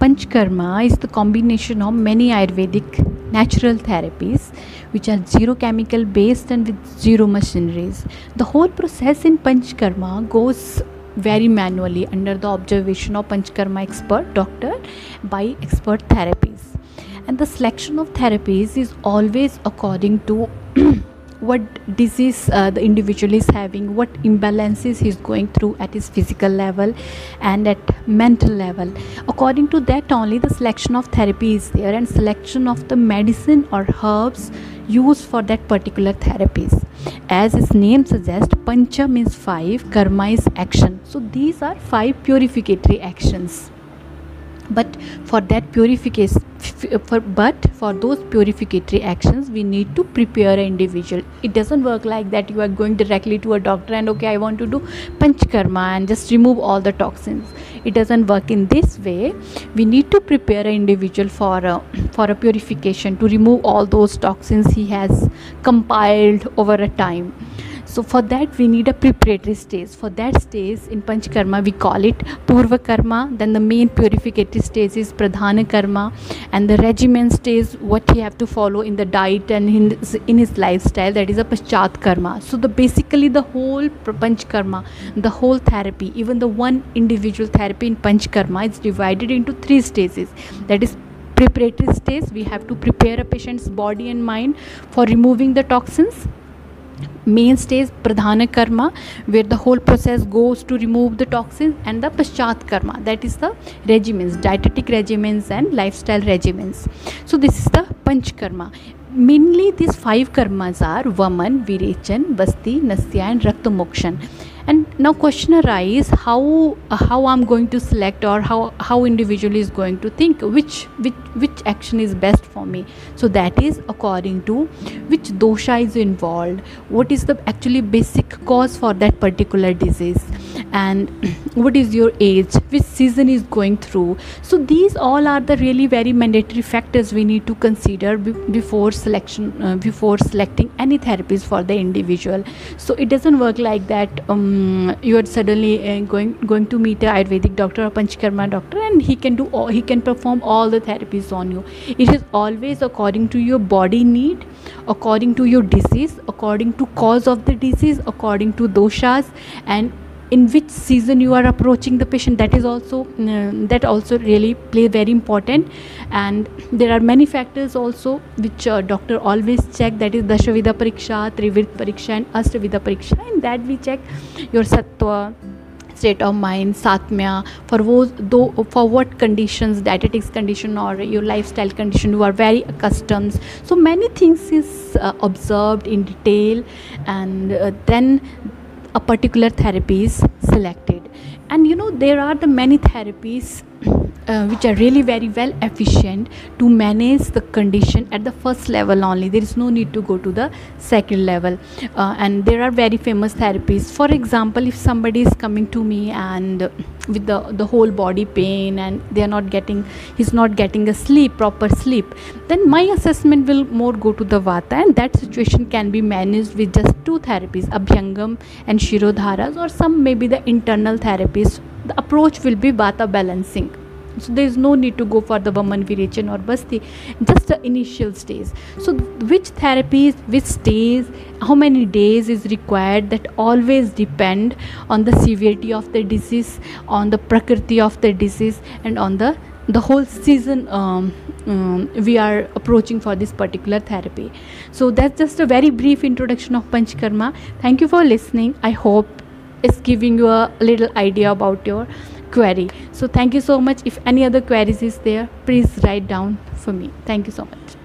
Panchkarma is the combination of many Ayurvedic natural therapies which are zero chemical based and with zero machineries. The whole process in Panchkarma goes very manually under the observation of Panchkarma expert doctor by expert therapies. And the selection of therapies is always according to what disease uh, the individual is having what imbalances he's going through at his physical level and at mental level. According to that only the selection of therapy is there and selection of the medicine or herbs used for that particular therapies. As its name suggests pancha means five karma is action. So these are five purificatory actions. But for that purification for but for those purificatory actions we need to prepare an individual. It doesn't work like that you are going directly to a doctor and okay i want to do panchkarma and just remove all the toxins. It doesn't work in this way. We need to prepare an individual for a, for a purification to remove all those toxins he has compiled over a time so for that we need a preparatory stage. For that stage in panchkarma we call it purva karma. Then the main purificatory stage is pradhana karma. And the regimen stage what he have to follow in the diet and in his, in his lifestyle that is a paschat karma. So the basically the whole panchkarma the whole therapy even the one individual therapy in panchkarma is divided into three stages. That is preparatory stage we have to prepare a patient's body and mind for removing the toxins main stage pradhan karma where the whole process goes to remove the toxin and the paschat karma that is the regiments dietetic regiments and life style regiments so this is the panchakarma mainly this five karmas are vaman virechan basti नस्या and रक्त मोक्षण and now question arises how how i'm going to select or how how individual is going to think which which which action is best for me. So that is according to which dosha is involved. What is the actually basic cause for that particular disease and what is your age? Which season is going through? So these all are the really very mandatory factors we need to consider before selection uh, before selecting any therapies for the individual. So it doesn't work like that um, you are suddenly uh, going going to meet a ayurvedic doctor or panchkarma doctor and he can do all, he can perform all the therapies on you. It is always according to your body need according to your disease according to cause of the disease according to doshas and in which season you are approaching the patient that is also uh, that also really play very important. And there are many factors also which uh, doctor always check that is dashavida pariksha trividha pariksha and astavida pariksha. And that we check your sattva state of mind satmya for those though for what conditions dietetics condition or your lifestyle condition you are very accustomed. So many things is uh, observed in detail and uh, then particular therapy is selected. And you know there are the many therapies uh, which are really very well efficient to manage the condition at the first level only. There is no need to go to the second level. Uh, and there are very famous therapies. For example if somebody is coming to me and with the the whole body pain and they are not getting he's not getting a sleep proper sleep then my assessment will more go to the vata and that situation can be managed with just two therapies abhyangam and shirodharas or some maybe the internal therapies. The approach will be vata balancing so there is no need to go for the Vaman Virechan or Basti just the initial stage so which therapies which stays, how many days is required that always depend on the severity of the disease on the prakriti of the disease and on the the whole season um, um, we are approaching for this particular therapy. So that's just a very brief introduction of panchkarma. Thank you for listening. I hope it's giving you a little idea about your query. So thank you so much. If any other queries is there please write down for me. Thank you so much